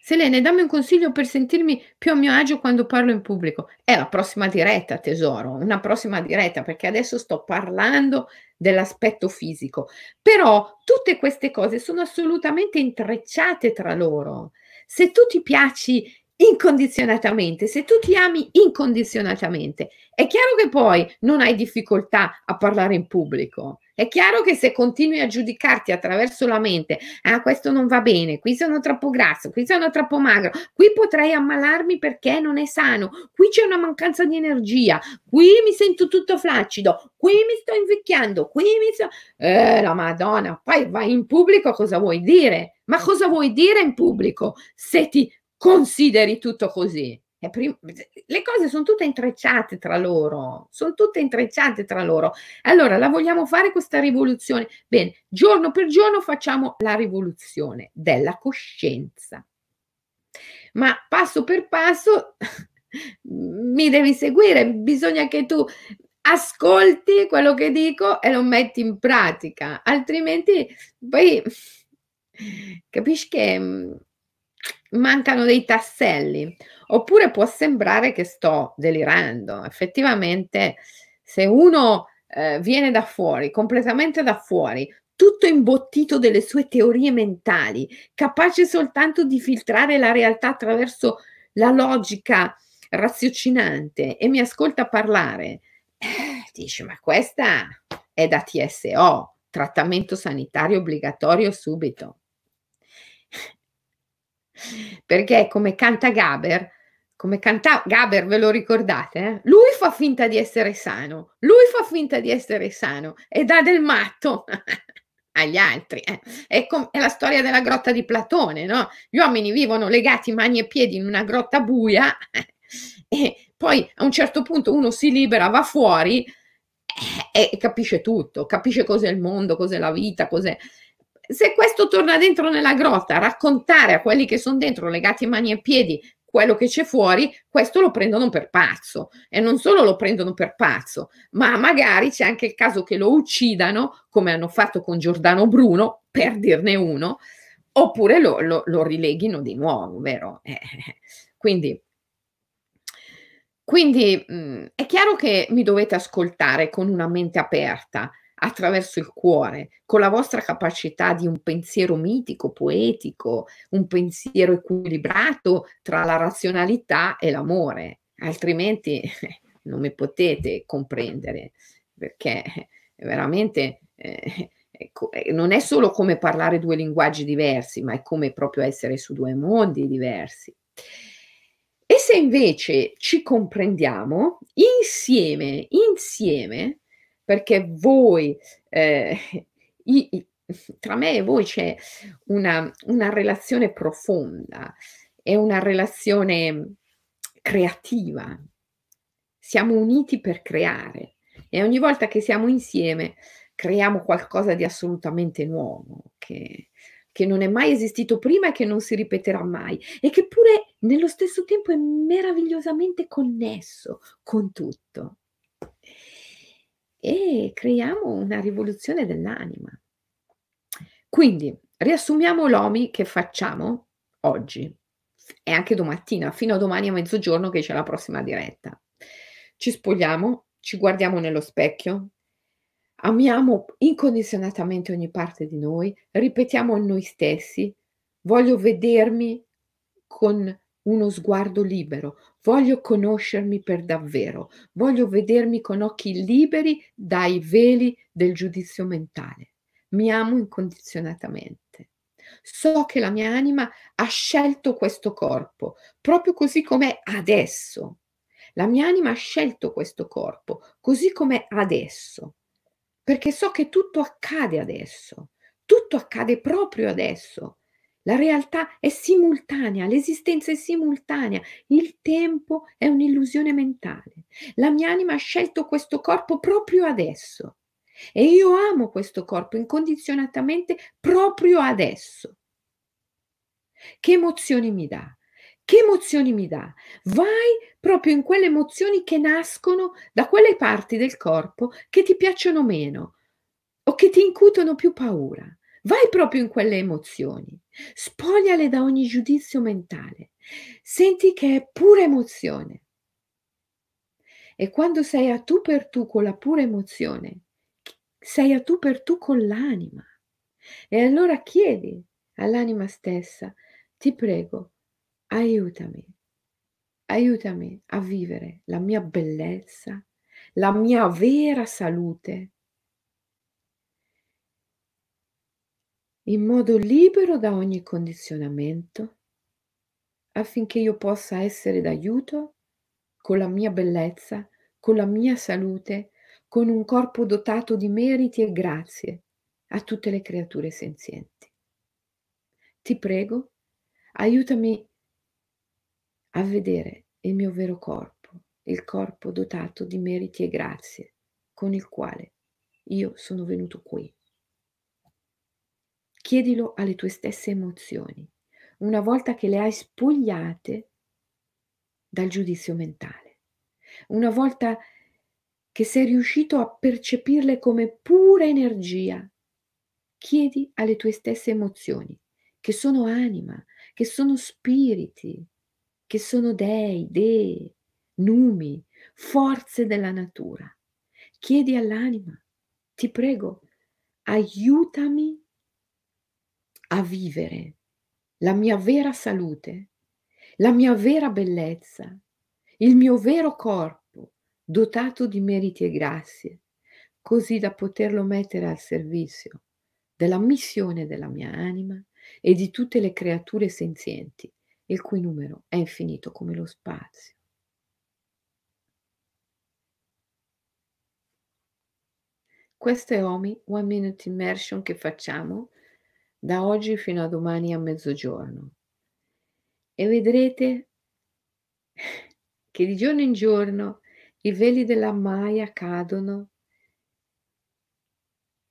Selene, dammi un consiglio per sentirmi più a mio agio quando parlo in pubblico. È la prossima diretta, tesoro, una prossima diretta, perché adesso sto parlando dell'aspetto fisico. Però tutte queste cose sono assolutamente intrecciate tra loro. Se tu ti piaci incondizionatamente, se tu ti ami incondizionatamente, è chiaro che poi non hai difficoltà a parlare in pubblico. È chiaro che se continui a giudicarti attraverso la mente, ah, questo non va bene, qui sono troppo grasso, qui sono troppo magro, qui potrei ammalarmi perché non è sano, qui c'è una mancanza di energia, qui mi sento tutto flaccido, qui mi sto invecchiando, qui mi sto... Eh, la Madonna, poi vai in pubblico, cosa vuoi dire? Ma cosa vuoi dire in pubblico se ti consideri tutto così? Prim- le cose sono tutte intrecciate tra loro, sono tutte intrecciate tra loro. Allora, la vogliamo fare questa rivoluzione? Bene, giorno per giorno facciamo la rivoluzione della coscienza. Ma passo per passo mi devi seguire, bisogna che tu ascolti quello che dico e lo metti in pratica, altrimenti poi capisci che mm, mancano dei tasselli. Oppure può sembrare che sto delirando. Effettivamente, se uno eh, viene da fuori, completamente da fuori, tutto imbottito delle sue teorie mentali, capace soltanto di filtrare la realtà attraverso la logica raziocinante e mi ascolta parlare, eh, dice ma questa è da TSO, trattamento sanitario obbligatorio subito. Perché come canta Gaber, come canta Gaber, ve lo ricordate? Eh? Lui fa finta di essere sano, lui fa finta di essere sano e dà del matto agli altri. Eh. È, com- è, la storia della grotta di Platone, no? Gli uomini vivono legati mani e piedi in una grotta buia e poi a un certo punto uno si libera, va fuori eh, e capisce tutto, capisce cos'è il mondo, cos'è la vita, cos'è se questo torna dentro nella grotta, raccontare a quelli che sono dentro legati mani e piedi quello che c'è fuori, questo lo prendono per pazzo e non solo lo prendono per pazzo, ma magari c'è anche il caso che lo uccidano, come hanno fatto con Giordano Bruno, per dirne uno, oppure lo, lo, lo rileghino di nuovo, vero? Eh, quindi, quindi mh, mm, è chiaro che mi dovete ascoltare con una mente aperta attraverso il cuore, con la vostra capacità di un pensiero mitico, poetico, un pensiero equilibrato tra la razionalità e l'amore, altrimenti non mi potete comprendere, perché veramente eh, eh, non è solo come parlare due linguaggi diversi, ma è come proprio essere su due mondi diversi. E se invece ci comprendiamo insieme, insieme, perché voi, eh, i, i, tra me e voi c'è una, una relazione profonda, è una relazione creativa. Siamo uniti per creare e ogni volta che siamo insieme creiamo qualcosa di assolutamente nuovo, che, che non è mai esistito prima e che non si ripeterà mai e che pure nello stesso tempo è meravigliosamente connesso con tutto e creiamo una rivoluzione dell'anima. Quindi, riassumiamo l'OMI che facciamo oggi e anche domattina, fino a domani a mezzogiorno che c'è la prossima diretta. Ci spogliamo, ci guardiamo nello specchio, amiamo incondizionatamente ogni parte di noi, ripetiamo a noi stessi, voglio vedermi con uno sguardo libero, voglio conoscermi per davvero, voglio vedermi con occhi liberi dai veli del giudizio mentale. Mi amo incondizionatamente. So che la mia anima ha scelto questo corpo, proprio così com'è adesso. La mia anima ha scelto questo corpo, così com'è adesso, perché so che tutto accade adesso. Tutto accade proprio adesso. La realtà è simultanea, l'esistenza è simultanea, il tempo è un'illusione mentale. La mia anima ha scelto questo corpo proprio adesso e io amo questo corpo incondizionatamente proprio adesso. Che emozioni mi dà? Che emozioni mi dà? Vai proprio in quelle emozioni che nascono da quelle parti del corpo che ti piacciono meno o che ti incutono più paura. Vai proprio in quelle emozioni, spogliale da ogni giudizio mentale, senti che è pura emozione. E quando sei a tu per tu con la pura emozione, sei a tu per tu con l'anima. E allora chiedi all'anima stessa, ti prego, aiutami, aiutami a vivere la mia bellezza, la mia vera salute in modo libero da ogni condizionamento, affinché io possa essere d'aiuto con la mia bellezza, con la mia salute, con un corpo dotato di meriti e grazie a tutte le creature senzienti. Ti prego, aiutami a vedere il mio vero corpo, il corpo dotato di meriti e grazie con il quale io sono venuto qui. Chiedilo alle tue stesse emozioni, una volta che le hai spogliate dal giudizio mentale, una volta che sei riuscito a percepirle come pura energia, chiedi alle tue stesse emozioni, che sono anima, che sono spiriti, che sono dei, dee, numi, forze della natura. Chiedi all'anima, ti prego, aiutami a vivere la mia vera salute, la mia vera bellezza, il mio vero corpo dotato di meriti e grazie, così da poterlo mettere al servizio della missione della mia anima e di tutte le creature senzienti, il cui numero è infinito come lo spazio. Questo è OMI One Minute Immersion che facciamo da oggi fino a domani a mezzogiorno. E vedrete che di giorno in giorno i veli della Maya cadono,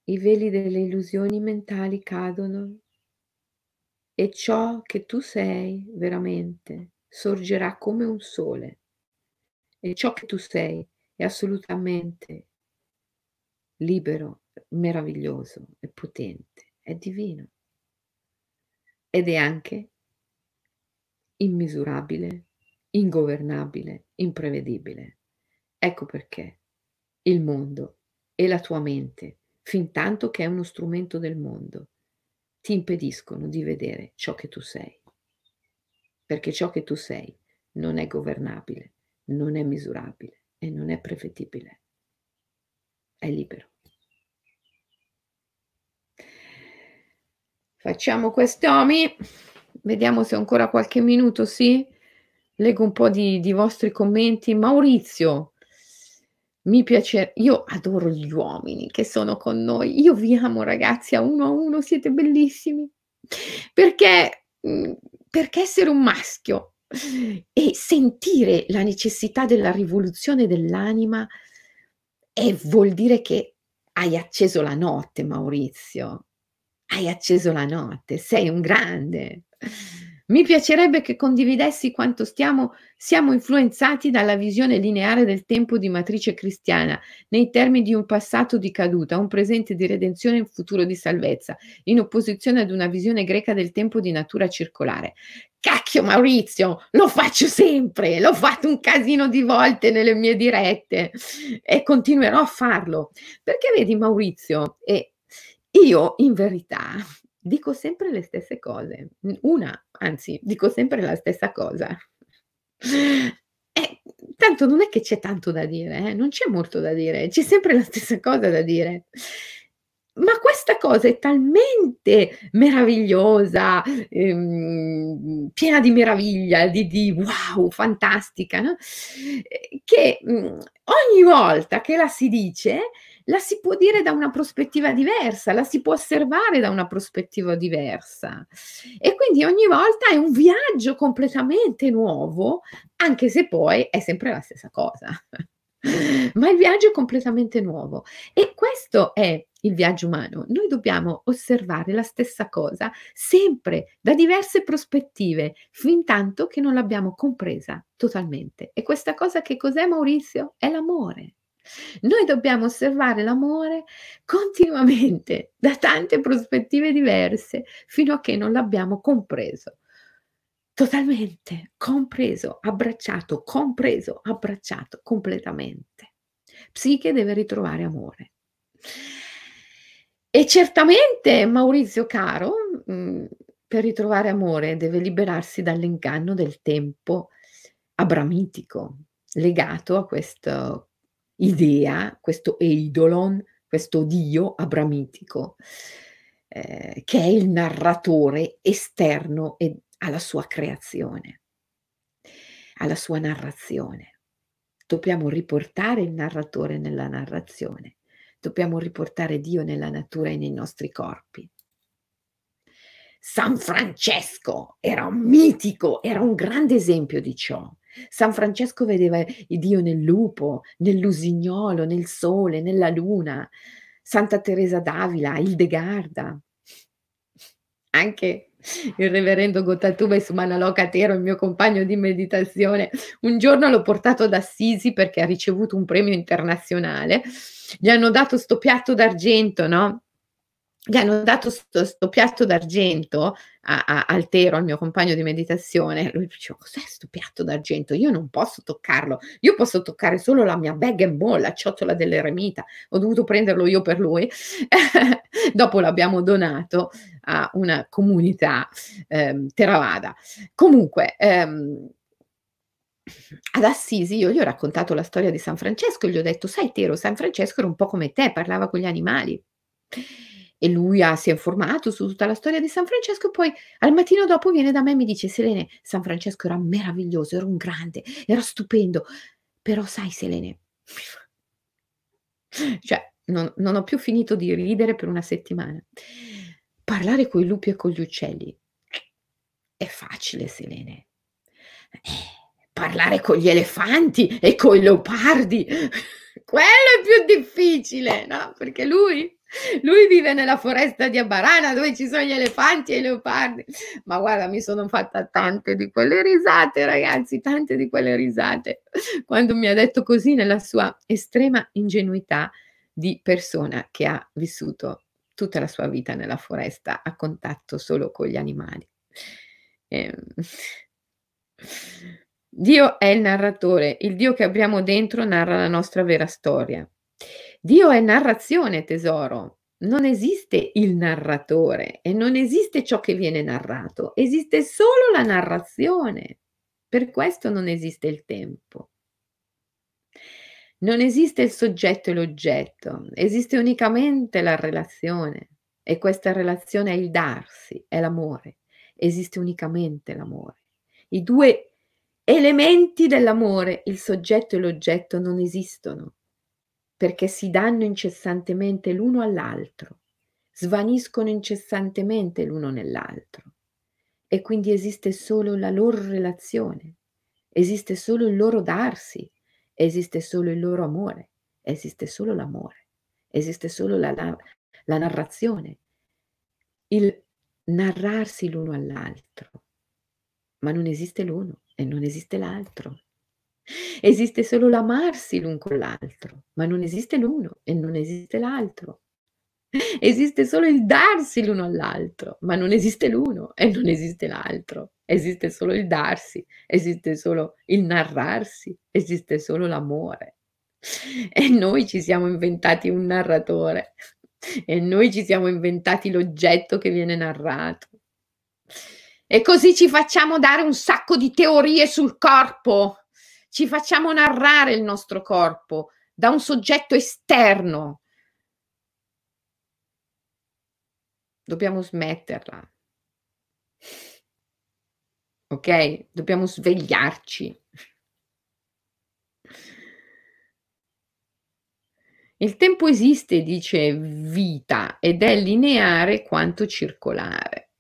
i veli delle illusioni mentali cadono e ciò che tu sei veramente sorgerà come un sole. E ciò che tu sei è assolutamente libero, meraviglioso e potente, è divino ed è anche immisurabile, ingovernabile, imprevedibile. Ecco perché il mondo e la tua mente, fin tanto che è uno strumento del mondo, ti impediscono di vedere ciò che tu sei. Perché ciò che tu sei non è governabile, non è misurabile e non è prevedibile. È libero. Facciamo quest'omi, vediamo se ho ancora qualche minuto, sì? Leggo un po' di, di vostri commenti. Maurizio, mi piace, io adoro gli uomini che sono con noi, io vi amo ragazzi a uno a uno, siete bellissimi, perché, mm, perché essere un maschio e sentire la necessità della rivoluzione dell'anima e vuol dire che hai acceso la notte, Maurizio, hai acceso la notte, sei un grande. Mi piacerebbe che condividessi quanto stiamo, siamo influenzati dalla visione lineare del tempo di matrice cristiana, nei termini di un passato di caduta, un presente di redenzione e un futuro di salvezza, in opposizione ad una visione greca del tempo di natura circolare. Cacchio Maurizio, lo faccio sempre, l'ho fatto un casino di volte nelle mie dirette e continuerò a farlo. Perché vedi Maurizio, e io in verità dico sempre le stesse cose. Una, anzi, dico sempre la stessa cosa. Eh, tanto non è che c'è tanto da dire, eh? non c'è molto da dire, c'è sempre la stessa cosa da dire. Ma questa cosa è talmente meravigliosa, ehm, piena di meraviglia, di, di wow, fantastica, no? che mh, ogni volta che la si dice la si può dire da una prospettiva diversa, la si può osservare da una prospettiva diversa. E quindi ogni volta è un viaggio completamente nuovo, anche se poi è sempre la stessa cosa. Ma il viaggio è completamente nuovo e questo è il viaggio umano. Noi dobbiamo osservare la stessa cosa sempre da diverse prospettive, fin tanto che non l'abbiamo compresa totalmente. E questa cosa che cos'è Maurizio? È l'amore. Noi dobbiamo osservare l'amore continuamente, da tante prospettive diverse, fino a che non l'abbiamo compreso. Totalmente, compreso, abbracciato, compreso, abbracciato completamente. Psiche deve ritrovare amore. E certamente Maurizio caro, mh, mm, per ritrovare amore deve liberarsi dall'inganno del tempo abramitico, legato a questo idea, questo eidolon, questo dio abramitico, eh, che è il narratore esterno e, alla sua creazione, alla sua narrazione. Dobbiamo riportare il narratore nella narrazione, dobbiamo riportare Dio nella natura e nei nostri corpi. San Francesco era un mitico, era un grande esempio di ciò. San Francesco vedeva Dio nel lupo, nell'usignolo, nel sole, nella luna. Santa Teresa d'Avila, Hildegarda. Anche il reverendo Gottatuba e Sumana Locatero, il mio compagno di meditazione, un giorno l'ho portato ad Assisi perché ha ricevuto un premio internazionale. Gli hanno dato sto piatto d'argento, no? Gli hanno dato questo piatto d'argento a, a, al Tero, al mio compagno di meditazione. Lui diceva: Cos'è questo piatto d'argento? Io non posso toccarlo, io posso toccare solo la mia bag and ball, la ciotola dell'eremita. Ho dovuto prenderlo io per lui. Dopo l'abbiamo donato a una comunità ehm, Theravada. Comunque. Ehm, ad Assisi io gli ho raccontato la storia di San Francesco e gli ho detto, sai Tero, San Francesco era un po' come te, parlava con gli animali e lui ha, si è informato su tutta la storia di San Francesco e poi al mattino dopo viene da me e mi dice Selene, San Francesco era meraviglioso, era un grande, era stupendo, però sai Selene, cioè non, non ho più finito di ridere per una settimana. Parlare con i lupi e con gli uccelli è facile Selene. Eh, parlare con gli elefanti e con i leopardi, quello è più difficile, no? Perché lui lui vive nella foresta di Abarana dove ci sono gli elefanti e i leopardi. Ma guarda, mi sono fatta tante di quelle risate, ragazzi, tante di quelle risate. Quando mi ha detto così nella sua estrema ingenuità di persona che ha vissuto tutta la sua vita nella foresta a contatto solo con gli animali. Eh, Dio è il narratore, il Dio che abbiamo dentro narra la nostra vera storia. Dio è narrazione, tesoro. Non esiste il narratore e non esiste ciò che viene narrato, esiste solo la narrazione. Per questo non esiste il tempo. Non esiste il soggetto e l'oggetto, esiste unicamente la relazione e questa relazione è il darsi, è l'amore. Esiste unicamente l'amore. I due elementi dell'amore, il soggetto e l'oggetto, non esistono perché si danno incessantemente l'uno all'altro, svaniscono incessantemente l'uno nell'altro e quindi esiste solo la loro relazione, esiste solo il loro darsi, esiste solo il loro amore, esiste solo l'amore, esiste solo la, la, la narrazione, il narrarsi l'uno all'altro, ma non esiste l'uno e non esiste l'altro. Esiste solo l'amarsi l'un con l'altro, ma non esiste l'uno e non esiste l'altro. Esiste solo il darsi l'uno all'altro, ma non esiste l'uno e non esiste l'altro. Esiste solo il darsi, esiste solo il narrarsi, esiste solo l'amore. E noi ci siamo inventati un narratore e noi ci siamo inventati l'oggetto che viene narrato. E così ci facciamo dare un sacco di teorie sul corpo ci facciamo narrare il nostro corpo da un soggetto esterno. Dobbiamo smetterla. Ok? Dobbiamo svegliarci. Il tempo esiste, dice Vita, ed è lineare quanto circolare.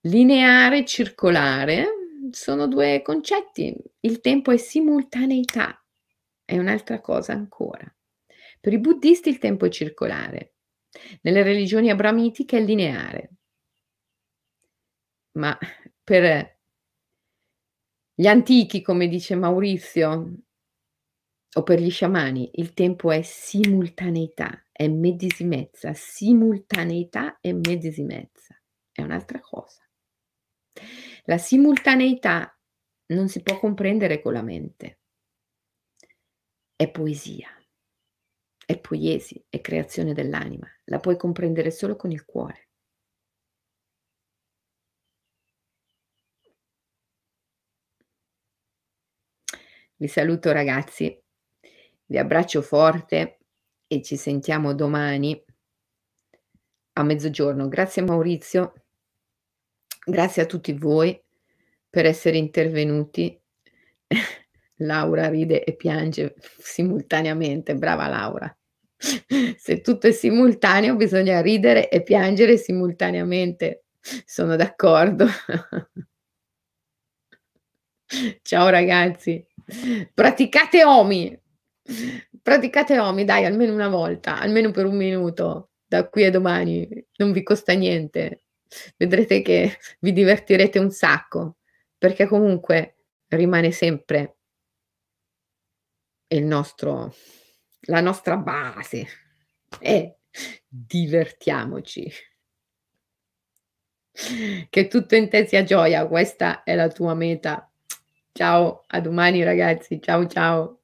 Lineare, circolare sono due concetti. Il tempo è simultaneità, è un'altra cosa ancora. Per i buddisti il tempo è circolare, nelle religioni abramitiche è lineare, ma per gli antichi, come dice Maurizio, o per gli sciamani, il tempo è simultaneità, è medesimezza, simultaneità e medesimezza, è un'altra cosa. La simultaneità non si può comprendere con la mente, è poesia, è poiesi, è creazione dell'anima, la puoi comprendere solo con il cuore. Vi saluto ragazzi, vi abbraccio forte e ci sentiamo domani a mezzogiorno. Grazie Maurizio, grazie a tutti voi per essere intervenuti. Laura ride e piange simultaneamente, brava Laura. Se tutto è simultaneo bisogna ridere e piangere simultaneamente. Sono d'accordo. Ciao ragazzi. Praticate Omi. Praticate Omi, dai, almeno una volta, almeno per un minuto, da qui a domani. Non vi costa niente. Vedrete che vi divertirete un sacco, perché comunque rimane sempre nostro, la nostra base. E divertiamoci. Che tutto in te sia gioia, questa è la tua meta. Ciao, a domani ragazzi. Ciao ciao.